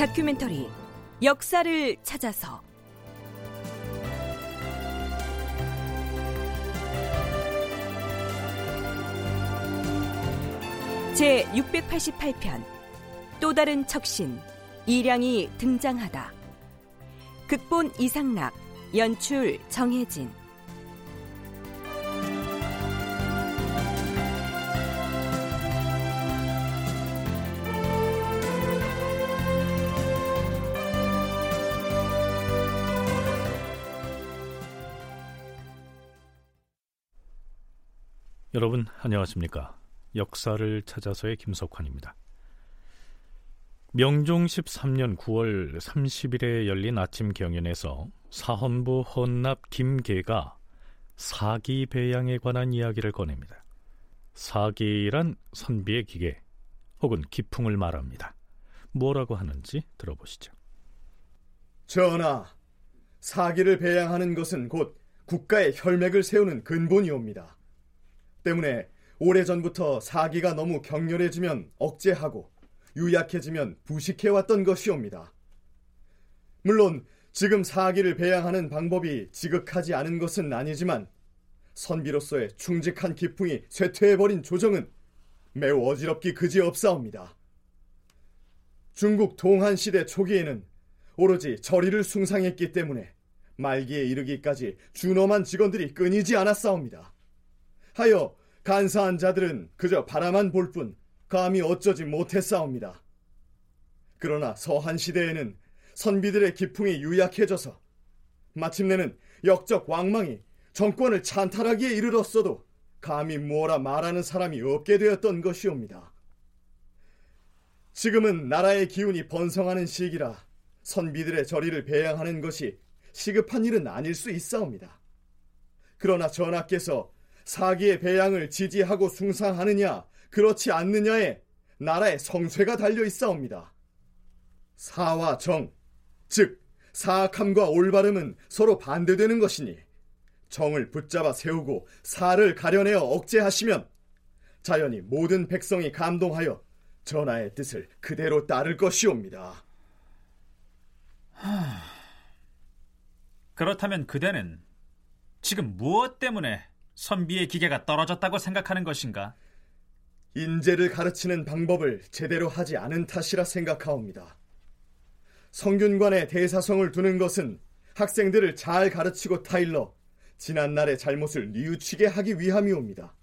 다큐멘터리 역사를 찾아서. 제 688편 또 다른 척신 이량이 등장하다. 극본 이상락 연출 정혜진 여러분 안녕하십니까? 역사를 찾아서의 김석환입니다. 명종 13년 9월 30일에 열린 아침 경연에서 사헌부 헌납 김계가 사기 배양에 관한 이야기를 꺼냅니다. 사기란 선비의 기계 혹은 기풍을 말합니다. 뭐라고 하는지 들어보시죠. 전하, 사기를 배양하는 것은 곧 국가의 혈맥을 세우는 근본이옵니다. 때문에 오래전부터 사기가 너무 격렬해지면 억제하고 유약해지면 부식해왔던 것이옵니다. 물론 지금 사기를 배양하는 방법이 지극하지 않은 것은 아니지만 선비로서의 충직한 기풍이 쇠퇴해버린 조정은 매우 어지럽기 그지없사옵니다. 중국 동한 시대 초기에는 오로지 절의를 숭상했기 때문에 말기에 이르기까지 준엄한 직원들이 끊이지 않았사옵니다. 하여 간사한 자들은 그저 바라만 볼 뿐 감히 어쩌지 못했사옵니다. 그러나 서한 시대에는 선비들의 기풍이 유약해져서 마침내는 역적 왕망이 정권을 찬탈하기에 이르렀어도 감히 무어라 말하는 사람이 없게 되었던 것이옵니다. 지금은 나라의 기운이 번성하는 시기라 선비들의 저리를 배양하는 것이 시급한 일은 아닐 수 있사옵니다. 그러나 전하께서 사기의 배양을 지지하고 숭상하느냐 그렇지 않느냐에 나라의 성쇠가 달려 있사옵니다. 사와 정, 즉 사악함과 올바름은 서로 반대되는 것이니 정을 붙잡아 세우고 사를 가려내어 억제하시면 자연히 모든 백성이 감동하여 전하의 뜻을 그대로 따를 것이옵니다. 하... 그렇다면 그대는 지금 무엇 때문에 선비의 기계가 떨어졌다고 생각하는 것인가? 인재를 가르치는 방법을 제대로 하지 않은 탓이라 생각하옵니다. 성균관에 대사성을 두는 것은 학생들을 잘 가르치고 타일러 지난날의 잘못을 뉘우치게 하기 위함이옵니다.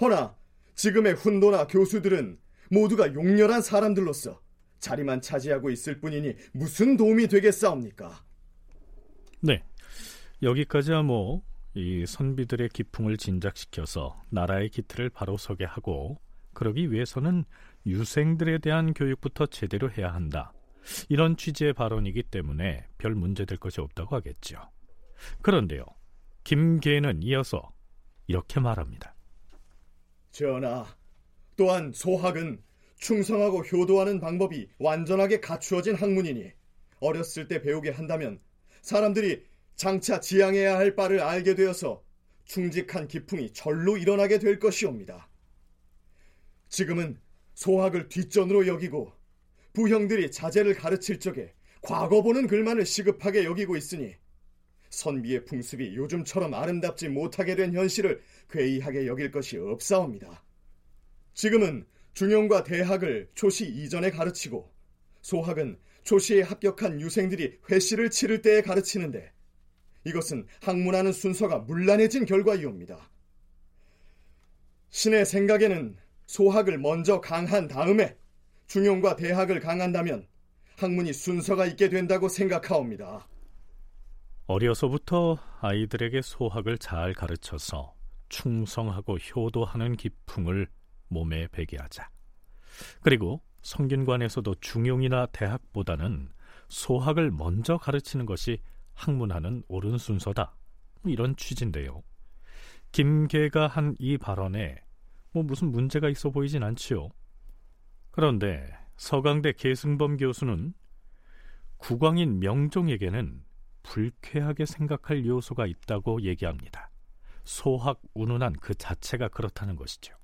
허나 지금의 훈도나 교수들은 모두가 용렬한 사람들로서 자리만 차지하고 있을 뿐이니 무슨 도움이 되겠사옵니까? 네, 여기까지야 뭐 이 선비들의 기풍을 진작시켜서 나라의 기틀을 바로 서게 하고 그러기 위해서는 유생들에 대한 교육부터 제대로 해야 한다. 이런 취지의 발언이기 때문에 별 문제될 것이 없다고 하겠죠. 그런데요. 김계는 이어서 이렇게 말합니다. 전하, 또한 소학은 충성하고 효도하는 방법이 완전하게 갖추어진 학문이니 어렸을 때 배우게 한다면 사람들이 장차 지향해야 할 바를 알게 되어서 충직한 기풍이 절로 일어나게 될 것이옵니다. 지금은 소학을 뒷전으로 여기고 부형들이 자제를 가르칠 적에 과거 보는 글만을 시급하게 여기고 있으니 선비의 풍습이 요즘처럼 아름답지 못하게 된 현실을 괴이하게 여길 것이 없사옵니다. 지금은 중용과 대학을 초시 이전에 가르치고 소학은 초시에 합격한 유생들이 회시를 치를 때에 가르치는데 이것은 학문하는 순서가 문란해진 결과이옵니다. 신의 생각에는 소학을 먼저 강한 다음에 중용과 대학을 강한다면 학문이 순서가 있게 된다고 생각하옵니다. 어려서부터 아이들에게 소학을 잘 가르쳐서 충성하고 효도하는 기풍을 몸에 배게 하자. 그리고 성균관에서도 중용이나 대학보다는 소학을 먼저 가르치는 것이 학문하는 옳은 순서다. 뭐 이런 취지인데요. 김계가 한 이 발언에 뭐 무슨 문제가 있어 보이진 않지요. 그런데 서강대 계승범 교수는 국왕인 명종에게는 불쾌하게 생각할 요소가 있다고 얘기합니다. 소학 운운한 그 자체가 그렇다는 것이죠.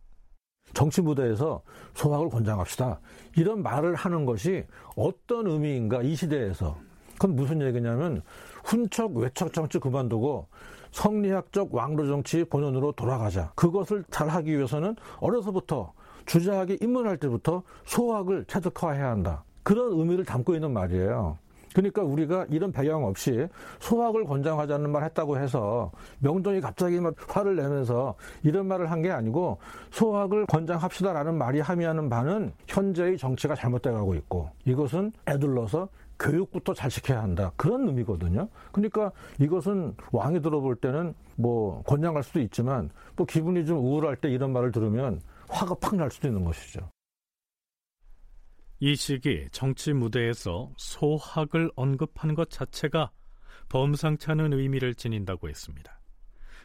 정치 무대에서 소학을 권장합시다. 이런 말을 하는 것이 어떤 의미인가 이 시대에서. 그건 무슨 얘기냐면 훈척 외척 정치 그만두고 성리학적 왕로 정치 본연으로 돌아가자. 그것을 잘 하기 위해서는 어려서부터 주자하게 입문할 때부터 소학을 체득화해야 한다. 그런 의미를 담고 있는 말이에요. 그러니까 우리가 이런 배경 없이 소학을 권장하자는 말 했다고 해서 명종이 갑자기 막 화를 내면서 이런 말을 한 게 아니고 소학을 권장합시다라는 말이 함의하는 바는 현재의 정치가 잘못돼 가고 있고 이것은 애들러서 교육부터 잘 시켜야 한다. 그런 의미거든요. 그러니까 이것은 왕이 들어볼 때는 뭐 권장할 수도 있지만 또 기분이 좀 우울할 때 이런 말을 들으면 화가 팍 날 수도 있는 것이죠. 이 시기 정치 무대에서 소학을 언급하는 것 자체가 범상치 않은 의미를 지닌다고 했습니다.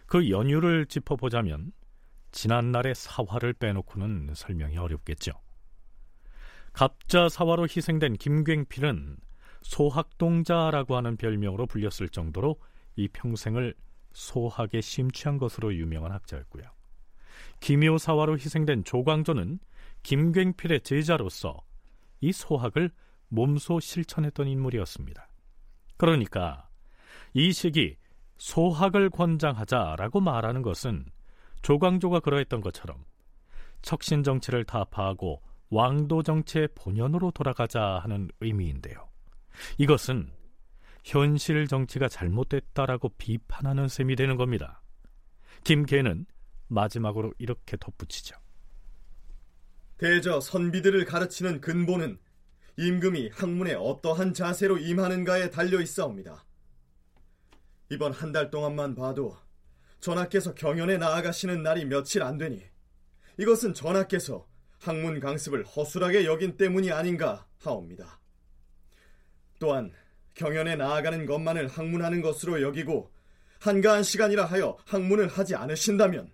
그 연유를 짚어보자면 지난날의 사화를 빼놓고는 설명이 어렵겠죠. 갑자 사화로 희생된 김굉필은 소학동자라고 하는 별명으로 불렸을 정도로 이 평생을 소학에 심취한 것으로 유명한 학자였고요. 김효사화로 희생된 조광조는 김굉필의 제자로서 이 소학을 몸소 실천했던 인물이었습니다. 그러니까 이 시기 소학을 권장하자라고 말하는 것은 조광조가 그러했던 것처럼 척신 정치를 타파하고 왕도 정치의 본연으로 돌아가자 하는 의미인데요. 이것은 현실 정치가 잘못됐다라고 비판하는 셈이 되는 겁니다. 김계는 마지막으로 이렇게 덧붙이죠. 대저 선비들을 가르치는 근본은 임금이 학문에 어떠한 자세로 임하는가에 달려 있사옵니다. 이번 한 달 동안만 봐도 전하께서 경연에 나아가시는 날이 며칠 안 되니 이것은 전하께서 학문 강습을 허술하게 여긴 때문이 아닌가 하옵니다. 또한 경연에 나아가는 것만을 학문하는 것으로 여기고 한가한 시간이라 하여 학문을 하지 않으신다면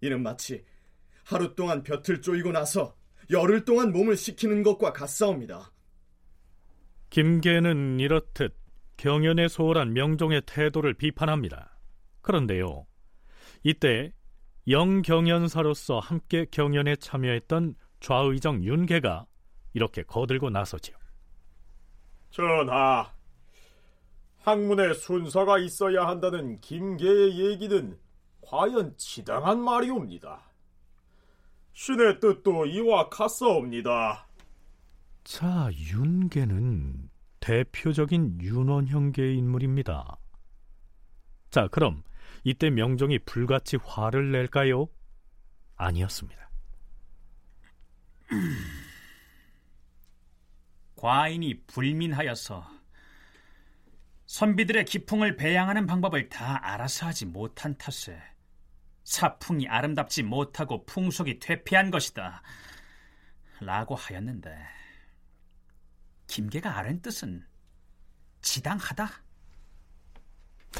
이는 마치 하루 동안 볕을 쪼이고 나서 열흘 동안 몸을 식히는 것과 같사옵니다. 김계는 이렇듯 경연에 소홀한 명종의 태도를 비판합니다. 그런데요, 이때 영경연사로서 함께 경연에 참여했던 좌의정 윤계가 이렇게 거들고 나서지요. 전하, 학문에 순서가 있어야 한다는 김계의 얘기는 과연 지당한 말이옵니다. 신의 뜻도 이와 같사옵니다. 자, 윤계는 대표적인 윤원형계의 인물입니다. 자, 그럼 이때 명종이 불같이 화를 낼까요? 아니었습니다. 과인이 불민하여서 선비들의 기풍을 배양하는 방법을 다 알아서 하지 못한 탓에 사풍이 아름답지 못하고 풍속이 퇴폐한 것이다. 라고 하였는데 김계가 아는 뜻은 지당하다.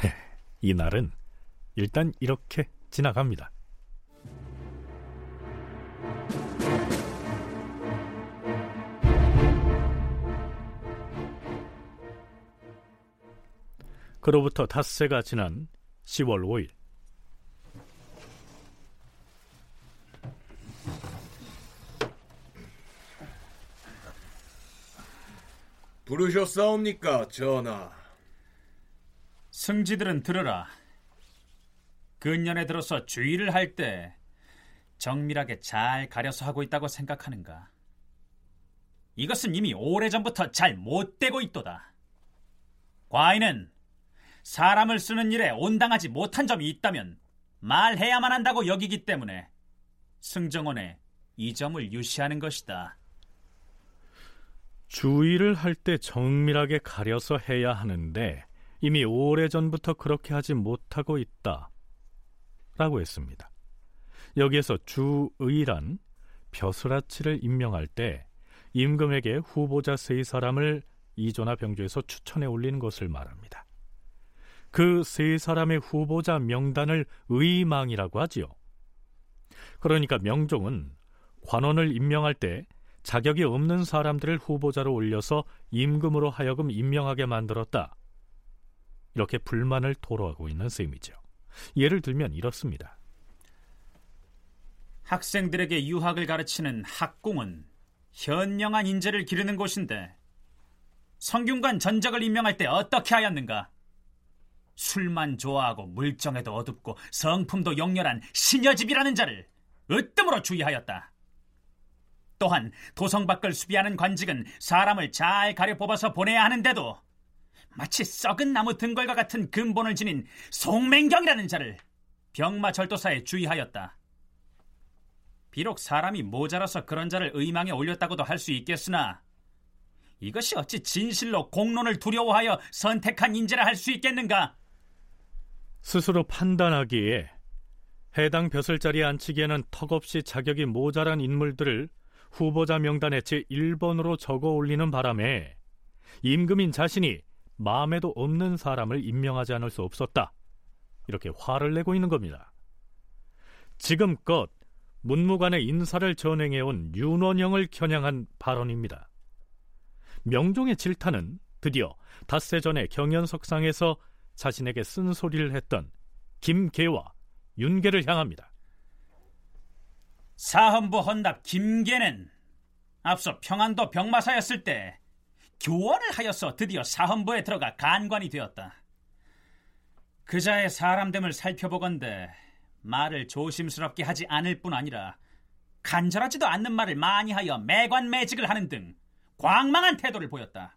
네, 이 날은 일단 이렇게 지나갑니다. 그로부터 닷새가 지난 10월 5일 부르셨사옵니까, 전하? 승지들은 들으라. 근년에 들어서 주의를 할 때 정밀하게 잘 가려서 하고 있다고 생각하는가? 이것은 이미 오래전부터 잘 못되고 있도다. 과인은 사람을 쓰는 일에 온당하지 못한 점이 있다면 말해야만 한다고 여기기 때문에 승정원에 이 점을 유시하는 것이다. 주의를 할 때 정밀하게 가려서 해야 하는데 이미 오래전부터 그렇게 하지 못하고 있다. 라고 했습니다. 여기에서 주의란 벼슬아치를 임명할 때 임금에게 후보자 세 사람을 이조나 병조에서 추천해 올리는 것을 말합니다. 그 세 사람의 후보자 명단을 의망이라고 하지요. 그러니까 명종은 관원을 임명할 때 자격이 없는 사람들을 후보자로 올려서 임금으로 하여금 임명하게 만들었다. 이렇게 불만을 토로하고 있는 셈이죠. 예를 들면 이렇습니다. 학생들에게 유학을 가르치는 학궁은 현명한 인재를 기르는 곳인데 성균관 전적을 임명할 때 어떻게 하였는가? 술만 좋아하고 물정에도 어둡고 성품도 용렬한 신여집이라는 자를 으뜸으로 주의하였다. 또한 도성 밖을 수비하는 관직은 사람을 잘 가려 뽑아서 보내야 하는데도 마치 썩은 나무 등골과 같은 근본을 지닌 송맹경이라는 자를 병마 절도사에 주의하였다. 비록 사람이 모자라서 그런 자를 의망에 올렸다고도 할 수 있겠으나 이것이 어찌 진실로 공론을 두려워하여 선택한 인재라 할 수 있겠는가? 스스로 판단하기에 해당 벼슬 자리에 앉히기에는 턱없이 자격이 모자란 인물들을 후보자 명단에 제1번으로 적어 올리는 바람에 임금인 자신이 마음에도 없는 사람을 임명하지 않을 수 없었다. 이렇게 화를 내고 있는 겁니다. 지금껏 문무관의 인사를 전행해온 윤원영을 겨냥한 발언입니다. 명종의 질타는 드디어 닷새 전에 경연석상에서 자신에게 쓴소리를 했던 김계와 윤계를 향합니다. 사헌부 헌납 김계는 앞서 평안도 병마사였을 때 교원을 하여서 드디어 사헌부에 들어가 간관이 되었다. 그자의 사람됨을 살펴보건대 말을 조심스럽게 하지 않을 뿐 아니라 간절하지도 않는 말을 많이 하여 매관매직을 하는 등 광망한 태도를 보였다.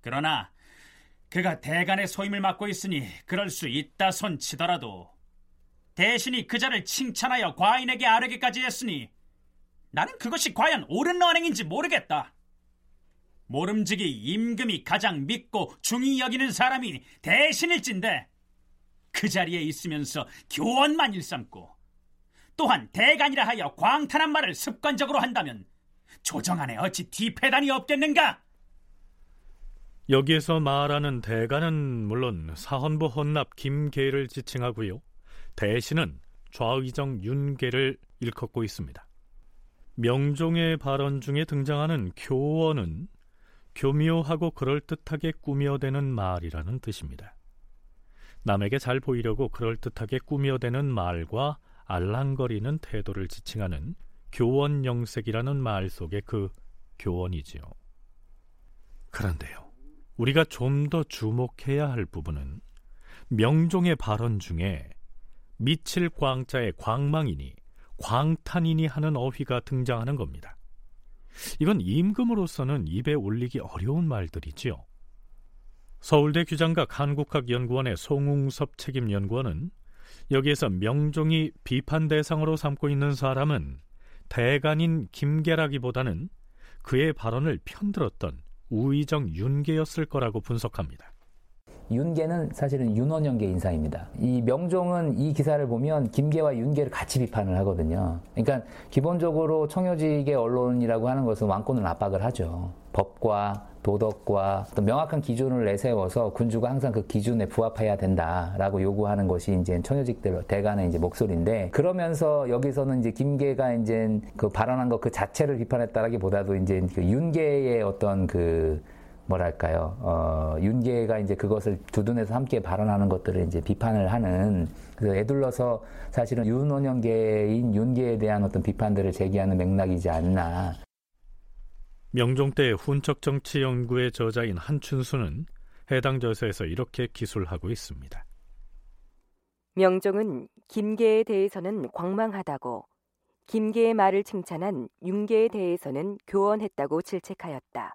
그러나 그가 대간의 소임을 맡고 있으니 그럴 수 있다 손 치더라도 대신이 그자를 칭찬하여 과인에게 아뢰기까지 했으니 나는 그것이 과연 옳은 언행인지 모르겠다. 모름지기 임금이 가장 믿고 중히 여기는 사람이 대신일진데 그 자리에 있으면서 교원만 일삼고 또한 대간이라 하여 광탄한 말을 습관적으로 한다면 조정 안에 어찌 뒤패단이 없겠는가? 여기에서 말하는 대간은 물론 사헌부 헌납 김계를 지칭하고요. 대신은 좌의정 윤계를 일컫고 있습니다. 명종의 발언 중에 등장하는 교원은 교묘하고 그럴듯하게 꾸며대는 말이라는 뜻입니다. 남에게 잘 보이려고 그럴듯하게 꾸며대는 말과 알랑거리는 태도를 지칭하는 교원 영색이라는 말 속의 그 교원이지요. 그런데요. 우리가 좀 더 주목해야 할 부분은 명종의 발언 중에 미칠 광자의 광망이니 광탄이니 하는 어휘가 등장하는 겁니다. 이건 임금으로서는 입에 올리기 어려운 말들이지요. 서울대 규장각 한국학연구원의 송웅섭 책임연구원은 여기에서 명종이 비판 대상으로 삼고 있는 사람은 대간인 김계라기보다는 그의 발언을 편들었던 우의정 윤계였을 거라고 분석합니다. 윤계는 사실은 윤원영계 인사입니다. 이 명종은 이 기사를 보면 김계와 윤계를 같이 비판을 하거든요. 그러니까 기본적으로 청요직의 언론이라고 하는 것은 왕권을 압박을 하죠. 법과 도덕과 또 명확한 기준을 내세워서 군주가 항상 그 기준에 부합해야 된다라고 요구하는 것이 이제 청요직들 대간의 이제 목소리인데 그러면서 여기서는 이제 김계가 이제 그 발언한 것 그 자체를 비판했다라기보다도 이제 그 윤계의 어떤 그 뭐랄까요, 어, 윤계가 이제 그것을 두둔해서 함께 발언하는 것들을 이제 비판을 하는, 그래서 애둘러서 사실은 윤원영계인 윤계에 대한 어떤 비판들을 제기하는 맥락이지 않나. 명종 때 훈적 정치 연구의 저자인 한춘수는 해당 저서에서 이렇게 기술하고 있습니다. 명종은 김계에 대해서는 광망하다고 김계의 말을 칭찬한 윤계에 대해서는 교원했다고 질책하였다.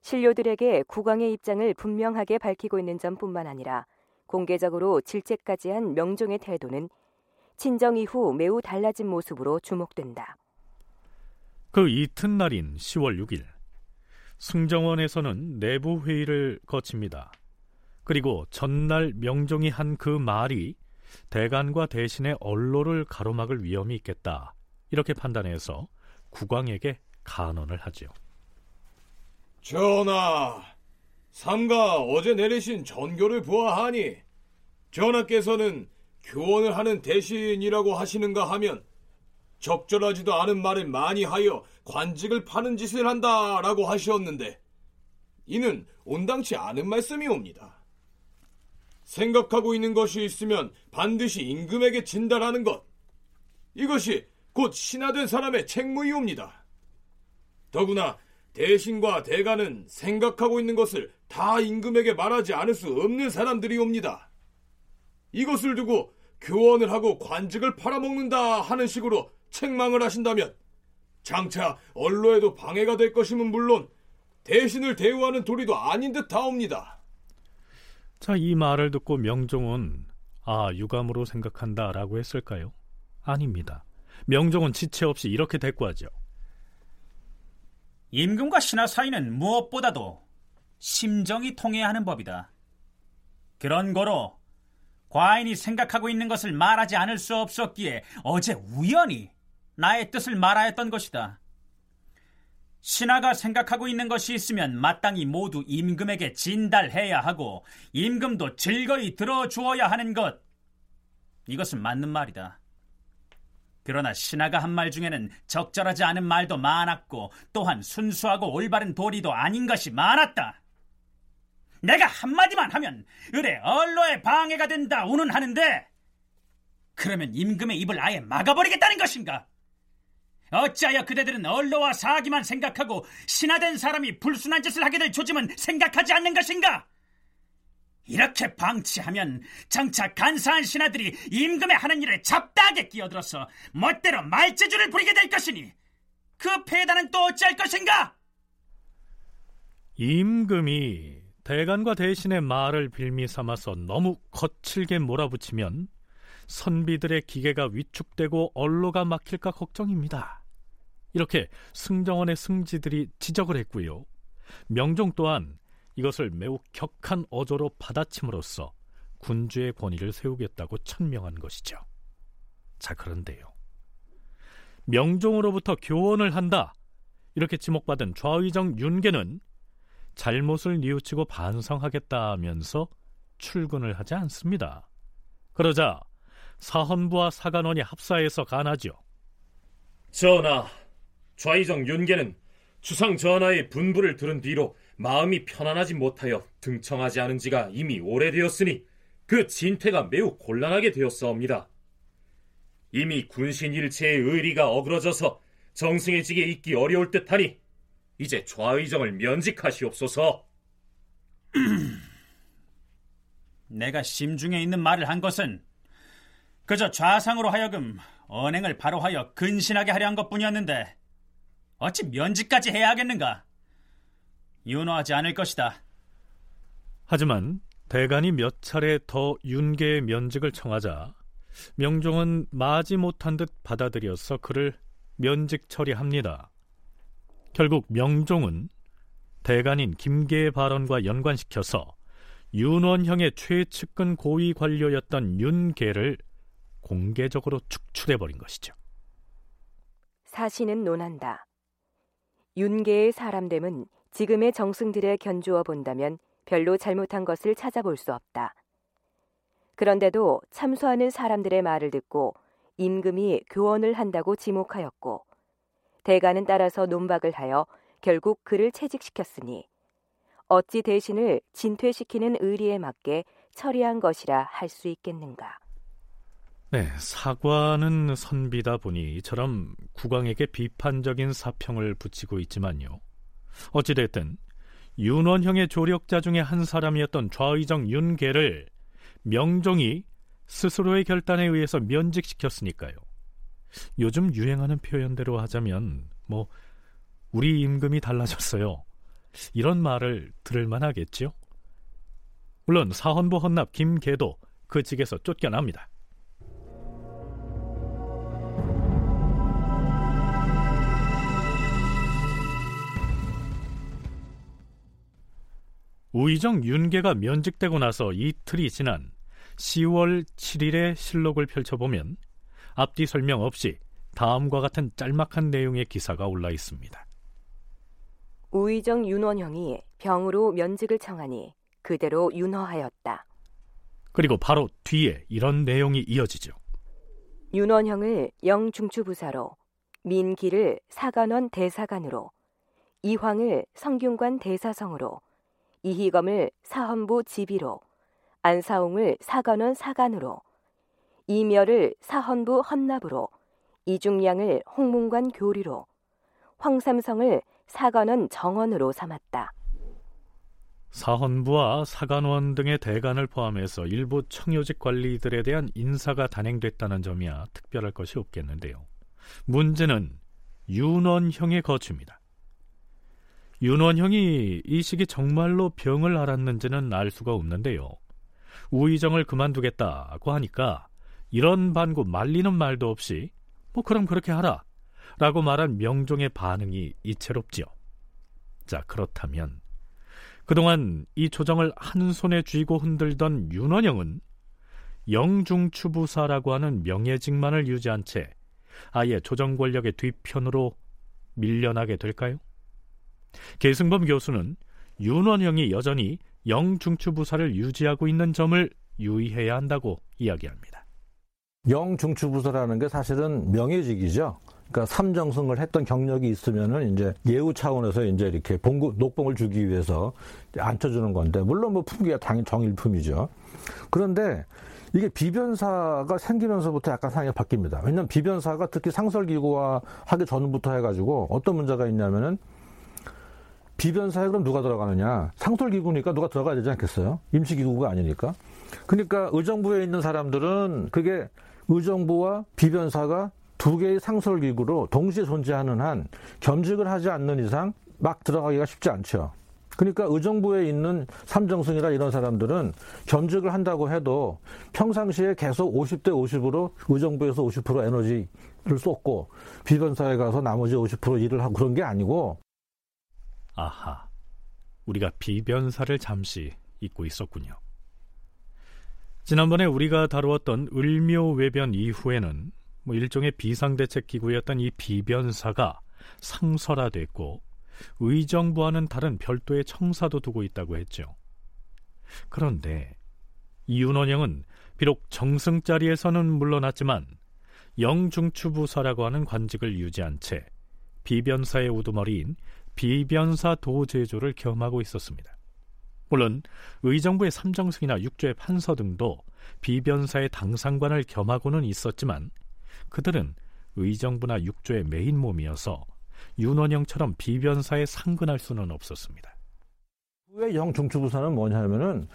신료들에게 국왕의 입장을 분명하게 밝히고 있는 점뿐만 아니라 공개적으로 질책까지 한 명종의 태도는 친정 이후 매우 달라진 모습으로 주목된다. 그 이튿날인 10월 6일 승정원에서는 내부 회의를 거칩니다. 그리고 전날 명종이 한 그 말이 대간과 대신의 언로를 가로막을 위험이 있겠다. 이렇게 판단해서 국왕에게 간언을 하지요. 전하, 삼가 어제 내리신 전교를 보아하니 전하께서는 교원을 하는 대신이라고 하시는가 하면 적절하지도 않은 말을 많이 하여 관직을 파는 짓을 한다라고 하셨는데 이는 온당치 않은 말씀이옵니다. 생각하고 있는 것이 있으면 반드시 임금에게 진달하는 것. 이것이 곧 신하된 사람의 책무이옵니다. 더구나 대신과 대가는 생각하고 있는 것을 다 임금에게 말하지 않을 수 없는 사람들이옵니다. 이것을 두고 교원을 하고 관직을 팔아먹는다 하는 식으로 책망을 하신다면 장차 언로에도 방해가 될 것임은 물론 대신을 대우하는 도리도 아닌 듯 하옵니다. 자, 이 말을 듣고 명종은 아, 유감으로 생각한다라고 했을까요? 아닙니다. 명종은 지체 없이 이렇게 대꾸하죠. 임금과 신하 사이는 무엇보다도 심정이 통해야 하는 법이다. 그런 거로 과인이 생각하고 있는 것을 말하지 않을 수 없었기에 어제 우연히 나의 뜻을 말하였던 것이다. 신하가 생각하고 있는 것이 있으면 마땅히 모두 임금에게 진달해야 하고 임금도 즐거이 들어주어야 하는 것. 이것은 맞는 말이다. 그러나 신하가 한 말 중에는 적절하지 않은 말도 많았고 또한 순수하고 올바른 도리도 아닌 것이 많았다. 내가 한마디만 하면 의뢰 언로에 방해가 된다 운운하는데 그러면 임금의 입을 아예 막아버리겠다는 것인가? 어찌하여 그대들은 언로와 사기만 생각하고 신하된 사람이 불순한 짓을 하게 될 조짐은 생각하지 않는 것인가? 이렇게 방치하면 장차 간사한 신하들이 임금의 하는 일에 잡다하게 끼어들어서 멋대로 말재주를 부리게 될 것이니 그 폐단은 또 어찌할 것인가? 임금이 대간과 대신의 말을 빌미 삼아서 너무 거칠게 몰아붙이면 선비들의 기계가 위축되고 언로가 막힐까 걱정입니다. 이렇게 승정원의 승지들이 지적을 했고요. 명종 또한 이것을 매우 격한 어조로 받아침으로써 군주의 권위를 세우겠다고 천명한 것이죠. 자, 그런데요. 명종으로부터 교원을 한다. 이렇게 지목받은 좌의정 윤계는 잘못을 뉘우치고 반성하겠다 하면서 출근을 하지 않습니다. 그러자 사헌부와 사관원이 합사해서 간하죠. 전하, 좌의정 윤계는 주상 전하의 분부를 들은 뒤로 마음이 편안하지 못하여 등청하지 않은 지가 이미 오래되었으니 그 진퇴가 매우 곤란하게 되었사옵니다. 이미 군신 일체의 의리가 어그러져서 정승해지게 있기 어려울 듯하니 이제 좌의정을 면직하시옵소서. 내가 심중에 있는 말을 한 것은 그저 좌상으로 하여금 언행을 바로하여 근신하게 하려 한 것뿐이었는데 어찌 면직까지 해야 하겠는가? 윤호하지 않을 것이다. 하지만 대간이 몇 차례 더 윤계의 면직을 청하자 명종은 마지 못한 듯 받아들여서 그를 면직 처리합니다. 결국 명종은 대간인 김계의 발언과 연관시켜서 윤원형의 최측근 고위 관료였던 윤계를 공개적으로 축출해버린 것이죠. 사신은 논한다. 윤계의 사람됨은 지금의 정승들에 견주어 본다면 별로 잘못한 것을 찾아볼 수 없다. 그런데도 참소하는 사람들의 말을 듣고 임금이 교원을 한다고 지목하였고 대가는 따라서 논박을 하여 결국 그를 채직시켰으니 어찌 대신을 진퇴시키는 의리에 맞게 처리한 것이라 할 수 있겠는가. 네, 사과는 선비다 보니 이처럼 국왕에게 비판적인 사평을 붙이고 있지만요. 어찌됐든 윤원형의 조력자 중에 한 사람이었던 좌의정 윤계를 명종이 스스로의 결단에 의해서 면직시켰으니까요. 요즘 유행하는 표현대로 하자면 뭐 우리 임금이 달라졌어요. 이런 말을 들을 만하겠죠. 물론 사헌부 헌납 김계도 그 직에서 쫓겨납니다. 우의정 윤계가 면직되고 나서 이틀이 지난 10월 7일의 실록을 펼쳐보면 앞뒤 설명 없이 다음과 같은 짤막한 내용의 기사가 올라 있습니다. 우의정 윤원형이 병으로 면직을 청하니 그대로 윤허하였다. 그리고 바로 뒤에 이런 내용이 이어지죠. 윤원형을 영중추부사로, 민기를 사관원 대사관으로, 이황을 성균관 대사성으로, 이희검을 사헌부 지비로, 안사홍을 사관원 사관으로, 이멸을 사헌부 헌납으로, 이중량을 홍문관 교리로, 황삼성을 사관원 정원으로 삼았다. 사헌부와 사관원 등의 대관을 포함해서 일부 청요직 관리들에 대한 인사가 단행됐다는 점이야 특별할 것이 없겠는데요. 문제는 윤원형의 거취입니다. 윤원형이 이 시기 정말로 병을 앓았는지는 알 수가 없는데요. 우의정을 그만두겠다고 하니까 이런 반구 말리는 말도 없이 뭐 그럼 그렇게 하라 라고 말한 명종의 반응이 이채롭지요. 자 그렇다면 그동안 이 조정을 한 손에 쥐고 흔들던 윤원영은 영중추부사라고 하는 명예직만을 유지한 채 아예 조정 권력의 뒤편으로 밀려나게 될까요? 계승범 교수는 윤원영이 여전히 영중추부사를 유지하고 있는 점을 유의해야 한다고 이야기합니다. 영중추부사라는 게 사실은 명예직이죠. 그러니까 삼정승을 했던 경력이 있으면은 이제 예우 차원에서 이제 이렇게 봉구 녹봉을 주기 위해서 앉혀주는 건데 물론 뭐 품기가 당연히 정일품이죠. 그런데 이게 비변사가 생기면서부터 약간 상황이 바뀝니다. 왜냐하면 비변사가 특히 상설기구화 하기 전부터 해가지고 어떤 문제가 있냐면은 비변사에 그럼 누가 들어가느냐? 상설기구니까 누가 들어가야 되지 않겠어요? 임시기구가 아니니까. 그러니까 의정부에 있는 사람들은 그게 의정부와 비변사가 두 개의 상설기구로 동시에 존재하는 한 겸직을 하지 않는 이상 막 들어가기가 쉽지 않죠. 그러니까 의정부에 있는 삼정승이라 이런 사람들은 겸직을 한다고 해도 평상시에 계속 50대 50으로 의정부에서 50% 에너지를 쏟고 비변사에 가서 나머지 50% 일을 하고 그런 게 아니고 아하, 우리가 비변사를 잠시 잊고 있었군요. 지난번에 우리가 다루었던 을묘 외변 이후에는 뭐 일종의 비상대책 기구였던 이 비변사가 상설화됐고 의정부와는 다른 별도의 청사도 두고 있다고 했죠. 그런데 이윤원영은 비록 정승 자리에서는 물러났지만 영중추부사라고 하는 관직을 유지한 채 비변사의 우두머리인 비변사 도제조를 겸하고 있었습니다. 물론 의정부의 삼정승이나 육조의 판서 등도 비변사의 당상관을 겸하고는 있었지만 그들은 의정부나 육조의 메인 몸이어서 윤원영처럼 비변사에 상근할 수는 없었습니다. 왜 영중추부사는 뭐냐면은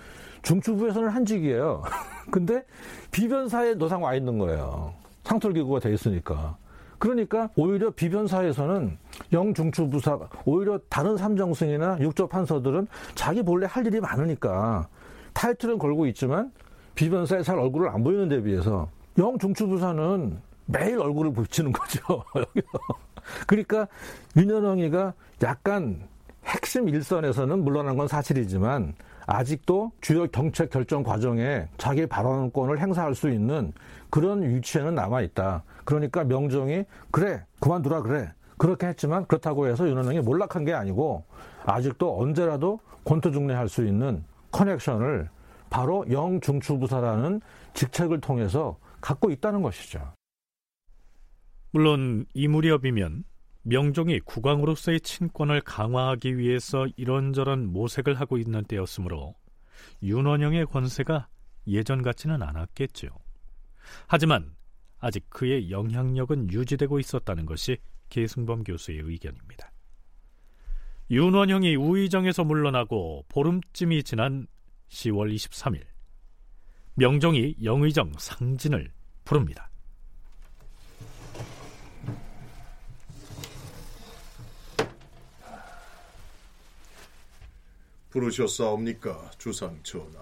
중추부에서는 한직이에요. 근데 비변사에 노상 와 있는 거예요. 상털기구가 돼 있으니까. 그러니까 오히려 비변사에서는 영중추부사 오히려 다른 삼정승이나 육조 판서들은 자기 본래 할 일이 많으니까 타이틀은 걸고 있지만 비변사에 잘 얼굴을 안 보이는 데 비해서 영중추부사는 매일 얼굴을 붙이는 거죠. 그러니까 윤여정이가 약간 핵심 일선에서는 물러난 건 사실이지만 아직도 주요 정책 결정 과정에 자기 발언권을 행사할 수 있는 그런 위치에는 남아 있다. 그러니까 명정이 그래 그만두라 그래 그렇게 했지만 그렇다고 해서 윤원영이 몰락한 게 아니고 아직도 언제라도 권투중례할 수 있는 커넥션을 바로 영중추부사라는 직책을 통해서 갖고 있다는 것이죠. 물론 이 무렵이면 명종이 국왕으로서의 친권을 강화하기 위해서 이런저런 모색을 하고 있는 때였으므로 윤원영의 권세가 예전 같지는 않았겠죠. 하지만 아직 그의 영향력은 유지되고 있었다는 것이 계승범 교수의 의견입니다. 윤원형이 우의정에서 물러나고 보름쯤이 지난 10월 23일 명종이 영의정 상진을 부릅니다. 부르셨사옵니까, 주상 전하?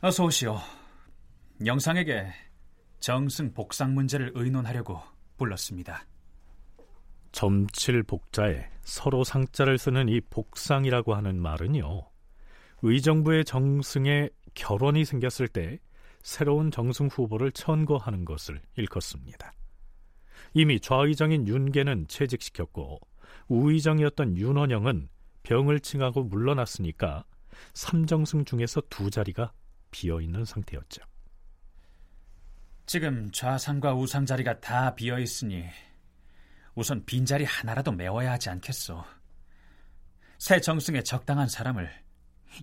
어서 오시오. 영상에게 정승 복상 문제를 의논하려고 불렀습니다. 점칠 복자에 서로 상자를 쓰는 이 복상이라고 하는 말은요. 의정부의 정승에 결혼이 생겼을 때 새로운 정승 후보를 천거하는 것을 일컫습니다. 이미 좌의정인 윤계는 채직시켰고 우의정이었던 윤원영은 병을 칭하고 물러났으니까 삼정승 중에서 두 자리가 비어 있는 상태였죠. 지금 좌상과 우상 자리가 다 비어 있으니 우선 빈자리 하나라도 메워야 하지 않겠소. 새 정승에 적당한 사람을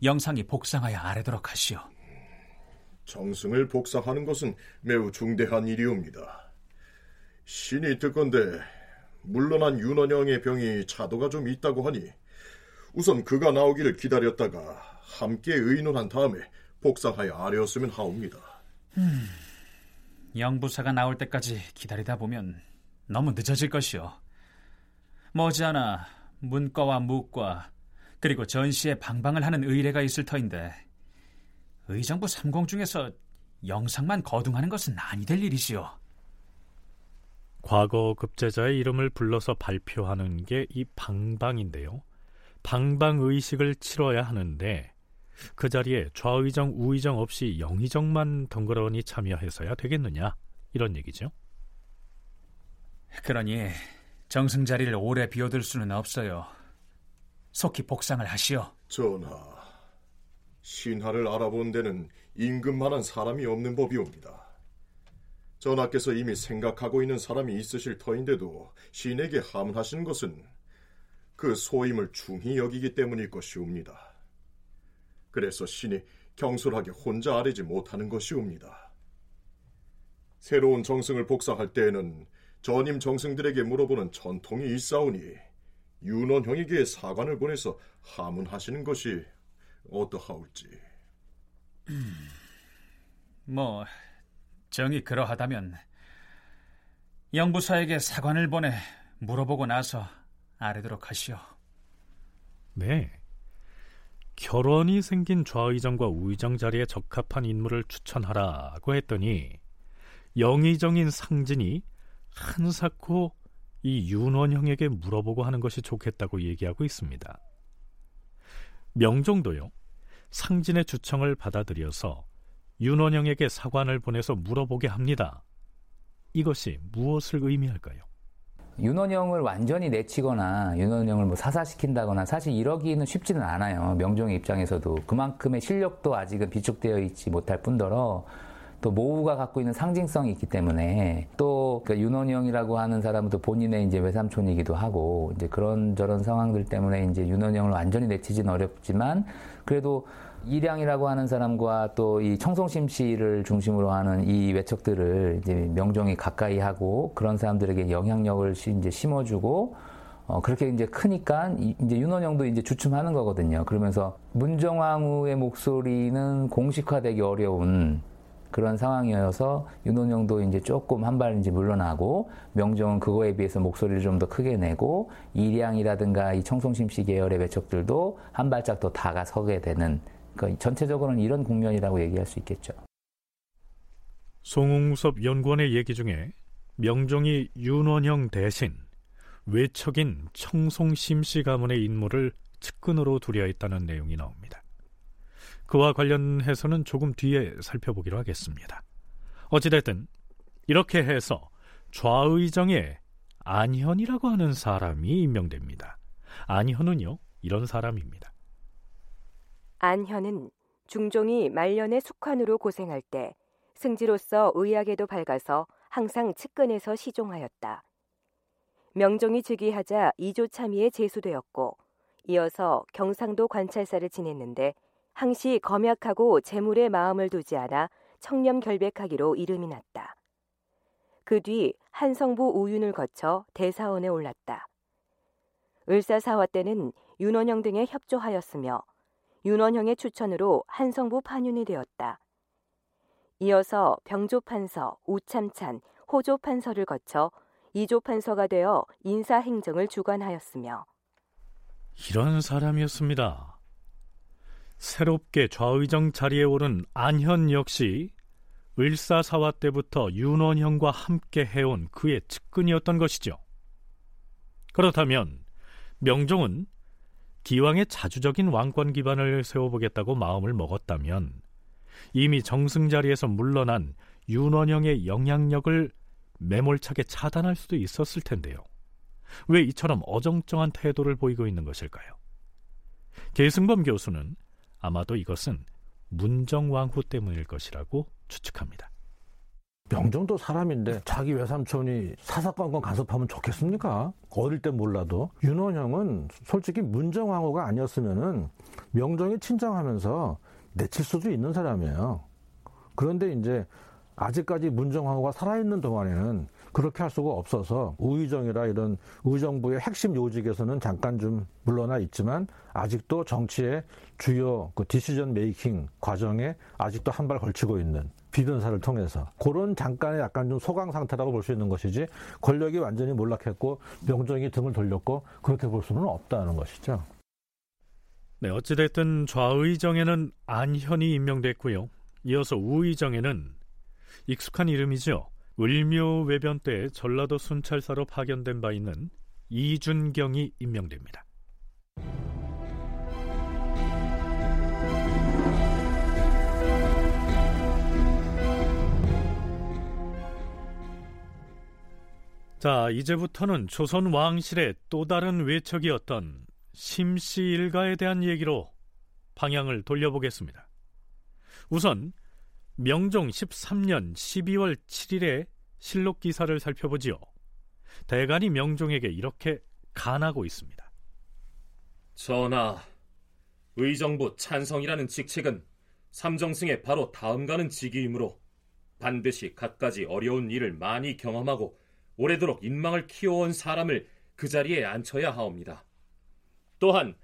영상이 복상하여 아래도록 하시오. 정승을 복상하는 것은 매우 중대한 일이옵니다. 신이 듣건데 물러난 윤원영의 병이 차도가 좀 있다고 하니 우선 그가 나오기를 기다렸다가 함께 의논한 다음에 복상하여 아뢰었으면 하옵니다. 음, 영부사가 나올 때까지 기다리다 보면 너무 늦어질 것이오. 머지않아 문과와 무과 그리고 전시에 방방을 하는 의뢰가 있을 터인데 의정부 3공 중에서 영상만 거둥하는 것은 아니 될 일이시오. 과거 급제자의 이름을 불러서 발표하는 게 이 방방인데요. 방방 의식을 치러야 하는데 그 자리에 좌의정, 우의정 없이 영의정만 덩그러니 참여해서야 되겠느냐 이런 얘기죠. 그러니 정승 자리를 오래 비워둘 수는 없어요. 속히 복상을 하시오. 전하, 신하를 알아본 데는 임금만한 사람이 없는 법이옵니다. 전하께서 이미 생각하고 있는 사람이 있으실 터인데도 신에게 하문하시는 것은 그 소임을 중히 여기기 때문일 것이옵니다. 그래서 신이 경솔하게 혼자 아뢰지 못하는 것이옵니다. 새로운 정승을 복상할 때에는 전임 정승들에게 물어보는 전통이 있사오니 윤원형에게 사관을 보내서 하문하시는 것이 어떠하올지. 음, 뭐 정이 그러하다면 영부사에게 사관을 보내 물어보고 나서 아뢰도록 하시오. 네. 결혼이 생긴 좌의정과 우의정 자리에 적합한 인물을 추천하라고 했더니 영의정인 상진이 한사코 이 윤원형에게 물어보고 하는 것이 좋겠다고 얘기하고 있습니다. 명종도요. 상진의 주청을 받아들여서 윤원형에게 사관을 보내서 물어보게 합니다. 이것이 무엇을 의미할까요? 윤원영을 완전히 내치거나 윤원영을 뭐 사사시킨다거나 사실 이러기는 쉽지는 않아요. 명종의 입장에서도 그만큼의 실력도 아직은 비축되어 있지 못할 뿐더러 또 모우가 갖고 있는 상징성이 있기 때문에 또그 윤원영이라고 하는 사람은 또 본인의 이제 외삼촌이기도 하고 이제 그런 저런 상황들 때문에 이제 윤원영을 완전히 내치진 어렵지만 그래도 이량이라고 하는 사람과 또 이 청송심 씨를 중심으로 하는 이 외척들을 이제 명종이 가까이 하고 그런 사람들에게 영향력을 이제 심어주고 어, 그렇게 이제 크니까 이제 윤원영도 이제 주춤하는 거거든요. 그러면서 문정왕후의 목소리는 공식화되기 어려운 그런 상황이어서 윤원영도 이제 조금 한 발 이제 물러나고 명종은 그거에 비해서 목소리를 좀 더 크게 내고 이량이라든가 이 청송심 씨 계열의 외척들도 한 발짝 더 다가서게 되는 그러니까 전체적으로는 이런 국면이라고 얘기할 수 있겠죠. 송웅섭 연구원의 얘기 중에 명종이 윤원형 대신 외척인 청송심씨 가문의 인물을 측근으로 두려 했다는 내용이 나옵니다. 그와 관련해서는 조금 뒤에 살펴보기로 하겠습니다. 어찌됐든 이렇게 해서 좌의정에 안현이라고 하는 사람이 임명됩니다. 안현은요 이런 사람입니다. 안현은 중종이 말년의 숙환으로 고생할 때 승지로서 의학에도 밝아서 항상 측근에서 시종하였다. 명종이 즉위하자 이조 참의에 제수되었고 이어서 경상도 관찰사를 지냈는데 항시 검약하고 재물에 마음을 두지 않아 청렴 결백하기로 이름이 났다. 그 뒤 한성부 우윤을 거쳐 대사원에 올랐다. 을사사화 때는 윤원형 등에 협조하였으며 윤원형의 추천으로 한성부 판윤이 되었다. 이어서 병조판서, 우참찬, 호조판서를 거쳐 이조판서가 되어 인사행정을 주관하였으며 이런 사람이었습니다. 새롭게 좌의정 자리에 오른 안현 역시 을사사화 때부터 윤원형과 함께 해온 그의 측근이었던 것이죠. 그렇다면 명종은 기왕의 자주적인 왕권 기반을 세워보겠다고 마음을 먹었다면 이미 정승 자리에서 물러난 윤원영의 영향력을 매몰차게 차단할 수도 있었을 텐데요. 왜 이처럼 어정쩡한 태도를 보이고 있는 것일까요? 계승범 교수는 아마도 이것은 문정왕후 때문일 것이라고 추측합니다. 명정도 사람인데 자기 외삼촌이 사사건건 간섭하면 좋겠습니까? 어릴 때 몰라도 윤원형은 솔직히 문정왕후가 아니었으면은 명정이 친정하면서 내칠 수도 있는 사람이에요. 그런데 이제 아직까지 문정왕후가 살아있는 동안에는 그렇게 할 수가 없어서 우의정이라 이런 의정부의 핵심 요직에서는 잠깐 좀 물러나 있지만 아직도 정치의 주요 그 디시전 메이킹 과정에 아직도 한 발 걸치고 있는 비변사를 통해서 그런 잠깐의 약간 좀 소강 상태라고 볼 수 있는 것이지 권력이 완전히 몰락했고 명종이 등을 돌렸고 그렇게 볼 수는 없다는 것이죠. 네, 어찌됐든 좌의정에는 안현이 임명됐고요. 이어서 우의정에는 익숙한 이름이죠. 을묘 외변 때 전라도 순찰사로 파견된 바 있는 이준경이 임명됩니다. 자, 이제부터는 조선 왕실의 또 다른 외척이었던 심씨 일가에 대한 얘기로 방향을 돌려보겠습니다. 우선 명종 13년 12월 7일에 실록 기사를 살펴보지요. 대간이 명종에게 이렇게 간하고 있습니다. 전하, 의정부 찬성이라는 직책은 삼정승의 바로 다음 가는 직위이므로 반드시 갖가지 어려운 일을 많이 경험하고 오래도록 인망을 키워온 사람을 그 자리에 앉혀야 하옵니다. 또한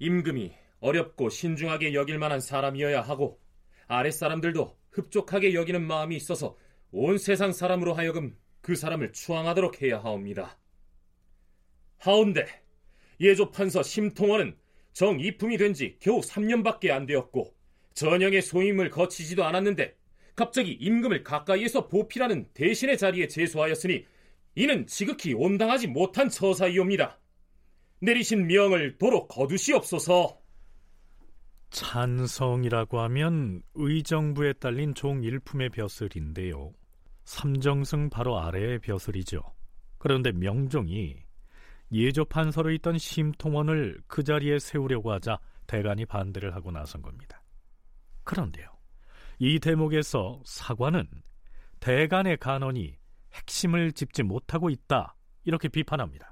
임금이 어렵고 신중하게 여길 만한 사람이어야 하고 아랫사람들도 흡족하게 여기는 마음이 있어서 온 세상 사람으로 하여금 그 사람을 추앙하도록 해야 하옵니다. 하운데 예조 판서 심통원은 정 이품이 된 지 겨우 3년밖에 안 되었고 전형의 소임을 거치지도 않았는데 갑자기 임금을 가까이에서 보필하는 대신의 자리에 제소하였으니 이는 지극히 온당하지 못한 처사이옵니다. 내리신 명을 도로 거두시옵소서. 찬성이라고 하면 의정부에 딸린 종 일품의 벼슬인데요. 삼정승 바로 아래의 벼슬이죠. 그런데 명종이 예조 판서로 있던 심통원을 그 자리에 세우려고 하자 대간이 반대를 하고 나선 겁니다. 그런데요. 이 대목에서 사관은 대간의 간언이 핵심을 짚지 못하고 있다. 이렇게 비판합니다.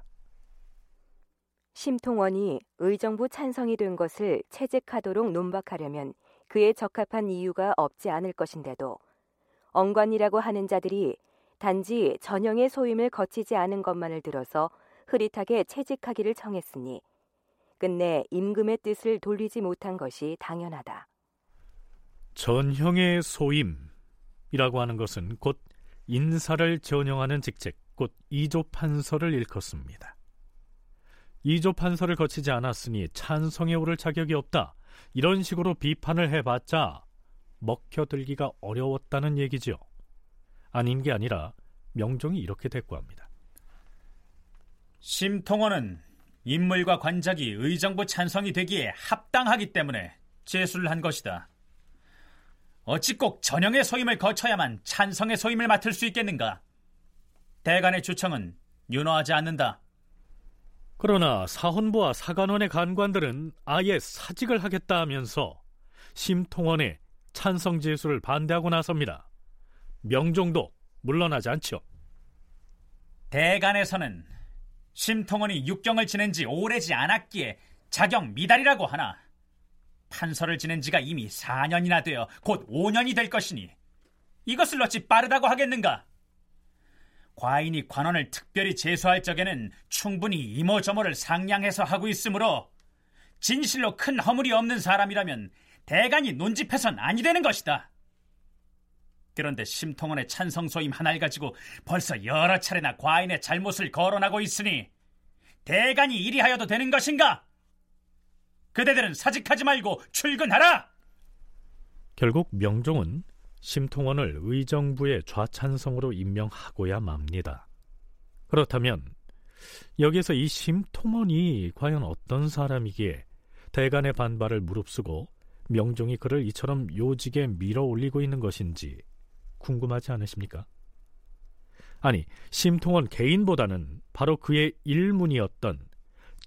심통원이 의정부 찬성이 된 것을 채직하도록 논박하려면 그에 적합한 이유가 없지 않을 것인데도 엉관이라고 하는 자들이 단지 전형의 소임을 거치지 않은 것만을 들어서 흐릿하게 채직하기를 청했으니 끝내 임금의 뜻을 돌리지 못한 것이 당연하다. 전형의 소임이라고 하는 것은 곧 인사를 전형하는 직책, 곧 이조 판서를 일컫습니다. 이조 판서를 거치지 않았으니 찬성에 오를 자격이 없다. 이런 식으로 비판을 해봤자 먹혀들기가 어려웠다는 얘기죠. 아닌 게 아니라 명종이 이렇게 대꾸합니다. 심통원은 인물과 관작이 의정부 찬성이 되기에 합당하기 때문에 제수를 한 것이다. 어찌 꼭 전형의 소임을 거쳐야만 찬성의 소임을 맡을 수 있겠는가? 대간의 주청은 윤허하지 않는다. 그러나 사헌부와 사관원의 간관들은 아예 사직을 하겠다 하면서 심통원의 찬성 제수를 반대하고 나섭니다. 명종도 물러나지 않죠. 대간에서는 심통원이 육경을 지낸 지 오래지 않았기에 자경 미달이라고 하나 판서를 지낸 지가 이미 4년이나 되어 곧 5년이 될 것이니 이것을 어찌 빠르다고 하겠는가? 과인이 관원을 특별히 제소할 적에는 충분히 이모저모를 상냥해서 하고 있으므로 진실로 큰 허물이 없는 사람이라면 대간이 논집해선 아니 되는 것이다. 그런데 심통원의 찬성 소임 하나를 가지고 벌써 여러 차례나 과인의 잘못을 거론하고 있으니 대간이 이리 하여도 되는 것인가? 그대들은 사직하지 말고 출근하라! 결국 명종은 심통원을 의정부의 좌찬성으로 임명하고야 맙니다. 그렇다면 여기서 이 심통원이 과연 어떤 사람이기에 대간의 반발을 무릅쓰고 명종이 그를 이처럼 요직에 밀어 올리고 있는 것인지 궁금하지 않으십니까? 아니, 심통원 개인보다는 바로 그의 일문이었던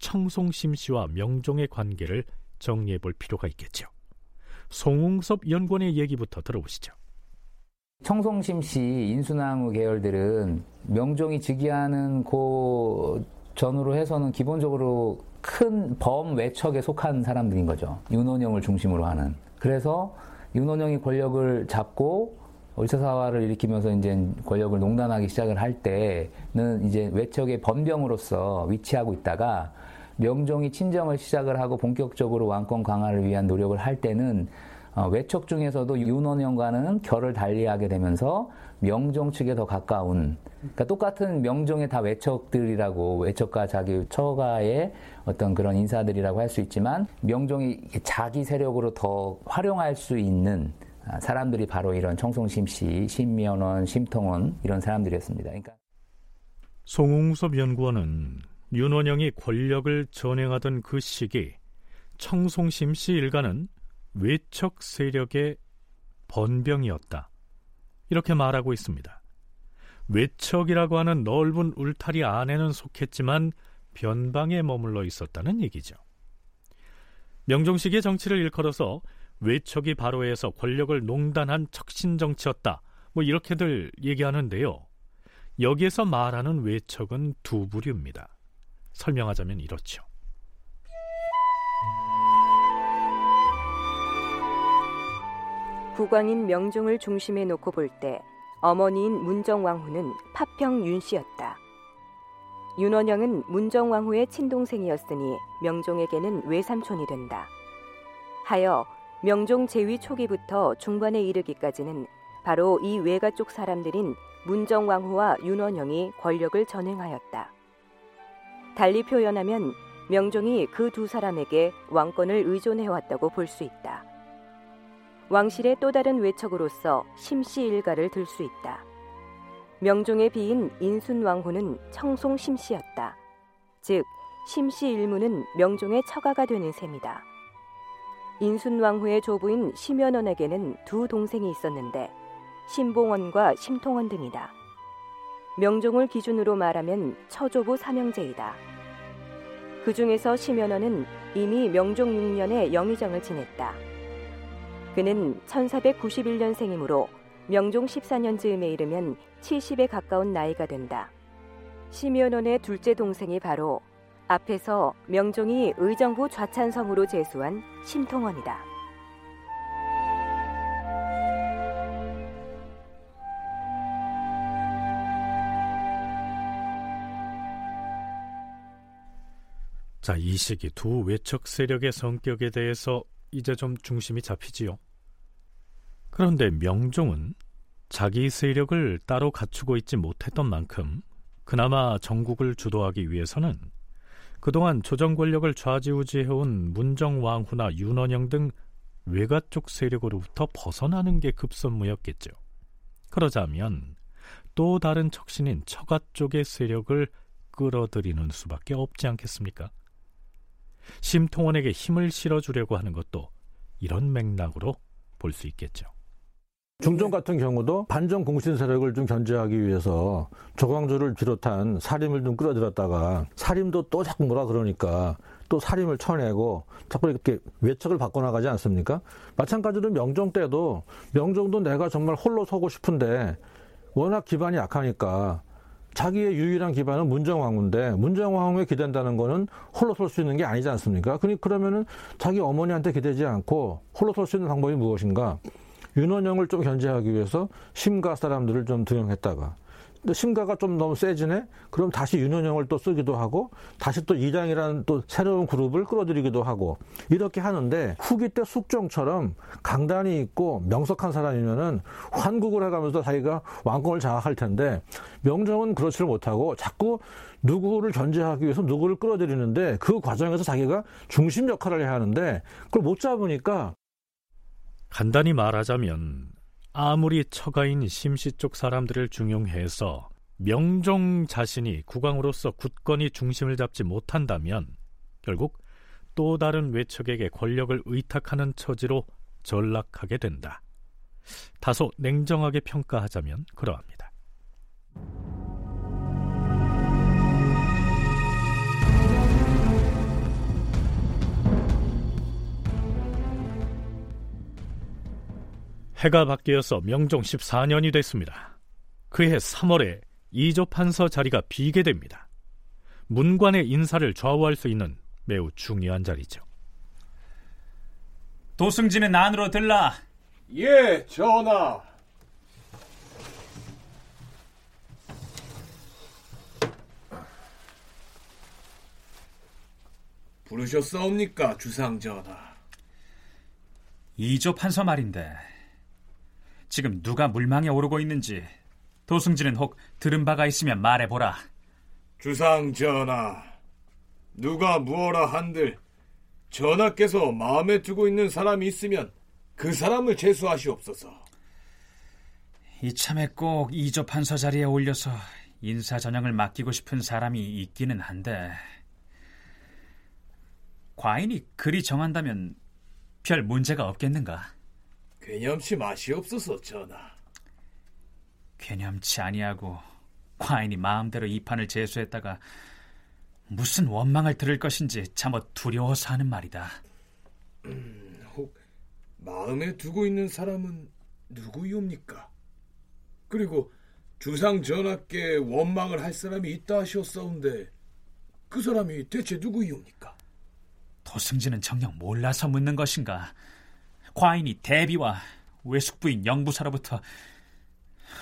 청송심 씨와 명종의 관계를 정리해 볼 필요가 있겠죠. 송웅섭 연구원의 얘기부터 들어보시죠. 청송심 씨, 인순왕후 계열들은 명종이 즉위하는 그 전후로 해서는 기본적으로 큰 범 외척에 속한 사람들인 거죠. 윤원영을 중심으로 하는. 그래서 윤원영이 권력을 잡고 의사사화를 일으키면서 이제 권력을 농단하기 시작을 할 때는 이제 외척의 번병으로서 위치하고 있다가 명종이 친정을 시작을 하고 본격적으로 왕권 강화를 위한 노력을 할 때는 어, 외척 중에서도 윤원영과는 결을 달리하게 되면서 명종 측에 더 가까운 그러니까 똑같은 명종의 다 외척들이라고 외척과 자기 처가의 어떤 그런 인사들이라고 할 수 있지만 명종이 자기 세력으로 더 활용할 수 있는 아, 사람들이 바로 이런 청송심씨, 심면원, 심통원 이런 사람들이었습니다. 그러니까 송웅섭 연구원은 윤원영이 권력을 전행하던 그 시기 청송심씨 일가는 외척 세력의 번병이었다. 이렇게 말하고 있습니다. 외척이라고 하는 넓은 울타리 안에는 속했지만 변방에 머물러 있었다는 얘기죠. 명종식의 정치를 일컬어서 외척이 바로에서 권력을 농단한 척신 정치였다. 뭐 이렇게들 얘기하는데요. 여기에서 말하는 외척은 두 부류입니다. 설명하자면 이렇죠. 국왕인 명종을 중심에 놓고 볼 때 어머니인 문정왕후는 파평 윤씨였다. 윤원영은 문정왕후의 친동생이었으니 명종에게는 외삼촌이 된다. 하여 명종 제위 초기부터 중반에 이르기까지는 바로 이 외가 쪽 사람들인 문정왕후와 윤원영이 권력을 전행하였다. 달리 표현하면 명종이 그 두 사람에게 왕권을 의존해왔다고 볼 수 있다. 왕실의 또 다른 외척으로서 심씨 일가를 들 수 있다. 명종의 비인 인순왕후는 청송 심씨였다. 즉 심씨 일무는 명종의 처가가 되는 셈이다. 인순왕후의 조부인 심연원에게는 두 동생이 있었는데 신봉원과 심통원 등이다. 명종을 기준으로 말하면 처조부 삼형제이다. 그 중에서 심연원은 이미 명종 6년에 영의정을 지냈다. 그는 1491년생이므로 명종 14년 즈음에 이르면 70에 가까운 나이가 된다. 심연원의 둘째 동생이 바로 앞에서 명종이 의정부 좌찬성으로 제수한 심통원이다. 자, 이 시기 두 외척 세력의 성격에 대해서 이제 좀 중심이 잡히지요. 그런데 명종은 자기 세력을 따로 갖추고 있지 못했던 만큼 그나마 전국을 주도하기 위해서는 그동안 조정 권력을 좌지우지해온 문정왕후나 윤원영 등 외가 쪽 세력으로부터 벗어나는 게 급선무였겠죠. 그러자면 또 다른 척신인 처가 쪽의 세력을 끌어들이는 수밖에 없지 않겠습니까? 심통원에게 힘을 실어주려고 하는 것도 이런 맥락으로 볼 수 있겠죠. 중종 같은 경우도 반정 공신 세력을 좀 견제하기 위해서 조광조를 비롯한 사림을 좀 끌어들였다가 사림도 또 자꾸 뭐라 그러니까 또 사림을 쳐내고 자꾸 이렇게 외척을 바꿔나가지 않습니까? 마찬가지로 명종 때도 명종도 내가 정말 홀로 서고 싶은데 워낙 기반이 약하니까 자기의 유일한 기반은 문정왕후인데 문정왕후에 기댄다는 거는 홀로 설 수 있는 게 아니지 않습니까? 그러면은 자기 어머니한테 기대지 않고 홀로 설 수 있는 방법이 무엇인가? 윤원영을 좀 견제하기 위해서 심가 사람들을 좀 등용했다가 심가가 좀 너무 세지네? 그럼 다시 윤원영을 또 쓰기도 하고 다시 또 이장이라는 또 새로운 그룹을 끌어들이기도 하고 이렇게 하는데 후기 때 숙종처럼 강단이 있고 명석한 사람이면은 환국을 해가면서 자기가 왕권을 장악할 텐데 명정은 그렇지를 못하고 자꾸 누구를 견제하기 위해서 누구를 끌어들이는데 그 과정에서 자기가 중심 역할을 해야 하는데 그걸 못 잡으니까 간단히 말하자면 아무리 처가인 심씨 쪽 사람들을 중용해서 명종 자신이 국왕으로서 굳건히 중심을 잡지 못한다면 결국 또 다른 외척에게 권력을 의탁하는 처지로 전락하게 된다. 다소 냉정하게 평가하자면 그러합니다. 해가 바뀌어서 명종 14년이 됐습니다. 그해 3월에 이조 판서 자리가 비게 됩니다. 문관의 인사를 좌우할 수 있는 매우 중요한 자리죠. 도승진은 안으로 들라. 예, 전하. 부르셨사옵니까, 주상 전하? 이조 판서 말인데 지금 누가 물망에 오르고 있는지 도승진은 혹 들은 바가 있으면 말해보라. 주상 전하, 누가 무어라 한들 전하께서 마음에 두고 있는 사람이 있으면 그 사람을 제수하시옵소서. 이참에 꼭 이조 판서 자리에 올려서 인사 전형을 맡기고 싶은 사람이 있기는 한데 과인이 그리 정한다면 별 문제가 없겠는가? 괴념치 마시옵소서, 전하. 괴념치 아니하고 과인이 마음대로 이 판을 제수했다가 무슨 원망을 들을 것인지 참어 두려워서 하는 말이다. 음, 혹 마음에 두고 있는 사람은 누구이옵니까? 그리고 주상 전하께 원망을 할 사람이 있다 하셨사온데 그 사람이 대체 누구이옵니까? 도승진은 정녕 몰라서 묻는 것인가? 과인이 대비와 외숙부인 영부사로부터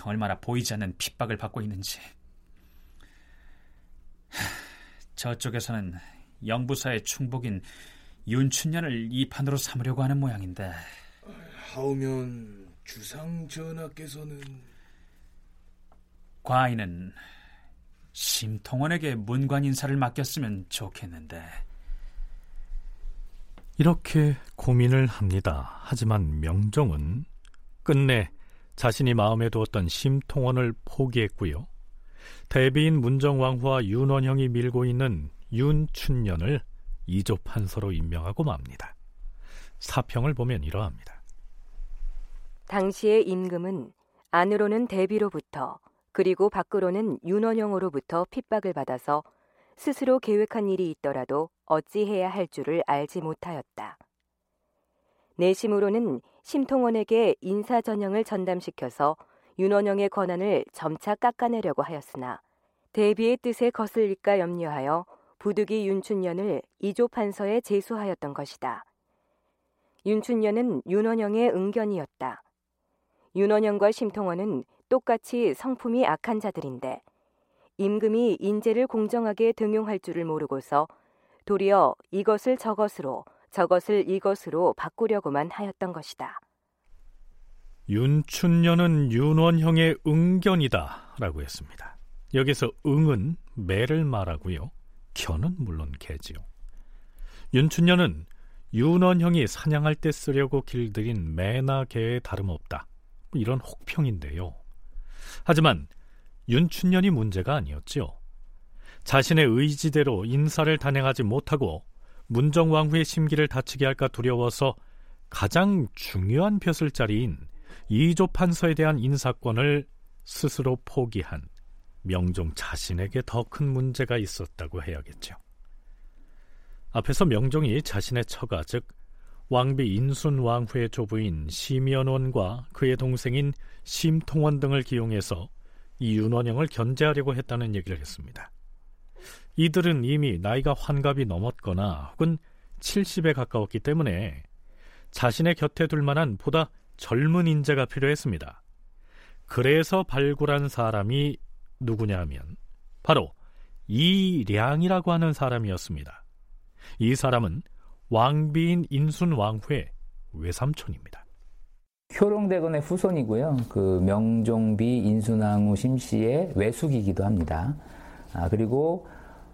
얼마나 보이지 않는 핍박을 받고 있는지. 저쪽에서는 영부사의 충복인 윤춘년을 이 판으로 삼으려고 하는 모양인데. 하오면 주상 전하께서는 과인은 심통원에게 문관 인사를 맡겼으면 좋겠는데. 이렇게 고민을 합니다. 하지만 명종은 끝내 자신이 마음에 두었던 심통원을 포기했고요. 대비인 문정왕후와 윤원형이 밀고 있는 윤춘년을 이조판서로 임명하고 맙니다. 사평을 보면 이러합니다. 당시의 임금은 안으로는 대비로부터 그리고 밖으로는 윤원형으로부터 핍박을 받아서 스스로 계획한 일이 있더라도 어찌해야 할 줄을 알지 못하였다. 내심으로는 심통원에게 인사 전형을 전담시켜서 윤원영의 권한을 점차 깎아내려고 하였으나 대비의 뜻에 거슬릴까 염려하여 부득이 윤춘년을 이조 판서에 제수하였던 것이다. 윤춘년은 윤원영의 응견이었다. 윤원영과 심통원은 똑같이 성품이 악한 자들인데 임금이 인재를 공정하게 등용할 줄을 모르고서 도리어 이것을 저것으로 저것을 이것으로 바꾸려고만 하였던 것이다. 윤춘년은 윤원형의 응견이다 라고 했습니다. 여기서 응은 매를 말하고요. 견은 물론 개지요. 윤춘년은 윤원형이 사냥할 때 쓰려고 길들인 매나 개에 다름없다. 이런 혹평인데요. 하지만 윤춘년이 문제가 아니었지요. 자신의 의지대로 인사를 단행하지 못하고 문정왕후의 심기를 다치게 할까 두려워서 가장 중요한 벼슬 자리인 이조 판서에 대한 인사권을 스스로 포기한 명종 자신에게 더 큰 문제가 있었다고 해야겠죠. 앞에서 명종이 자신의 처가 즉 왕비 인순 왕후의 조부인 심연원과 그의 동생인 심통원 등을 기용해서 이 윤원영을 견제하려고 했다는 얘기를 했습니다. 이들은 이미 나이가 환갑이 넘었거나 혹은 70에 가까웠기 때문에 자신의 곁에 둘 만한 보다 젊은 인재가 필요했습니다. 그래서 발굴한 사람이 누구냐 하면 바로 이량이라고 하는 사람이었습니다. 이 사람은 왕비인 인순 왕후의 외삼촌입니다. 효롱대건의 후손이고요. 그 명종비 인순왕후 심씨의 외숙이기도 합니다. 아, 그리고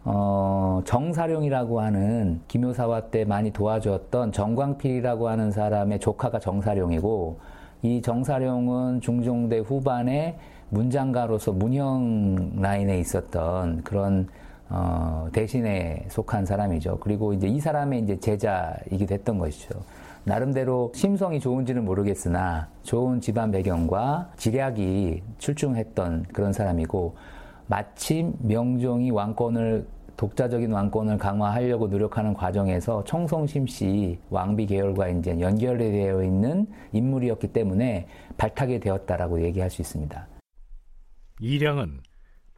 어, 정사룡이라고 하는 김효사화 때 많이 도와주었던 정광필이라고 하는 사람의 조카가 정사룡이고 이 정사룡은 중종대 후반에 문장가로서 문형 라인에 있었던 그런 어, 대신에 속한 사람이죠. 그리고 이제 이 사람의 이제 제자이기도 했던 것이죠. 나름대로 심성이 좋은지는 모르겠으나 좋은 집안 배경과 지략이 출중했던 그런 사람이고 마침 명종이 왕권을 독자적인 왕권을 강화하려고 노력하는 과정에서 청송심씨 왕비 계열과 이제 연결이 되어 있는 인물이었기 때문에 발탁이 되었다라고 얘기할 수 있습니다. 이량은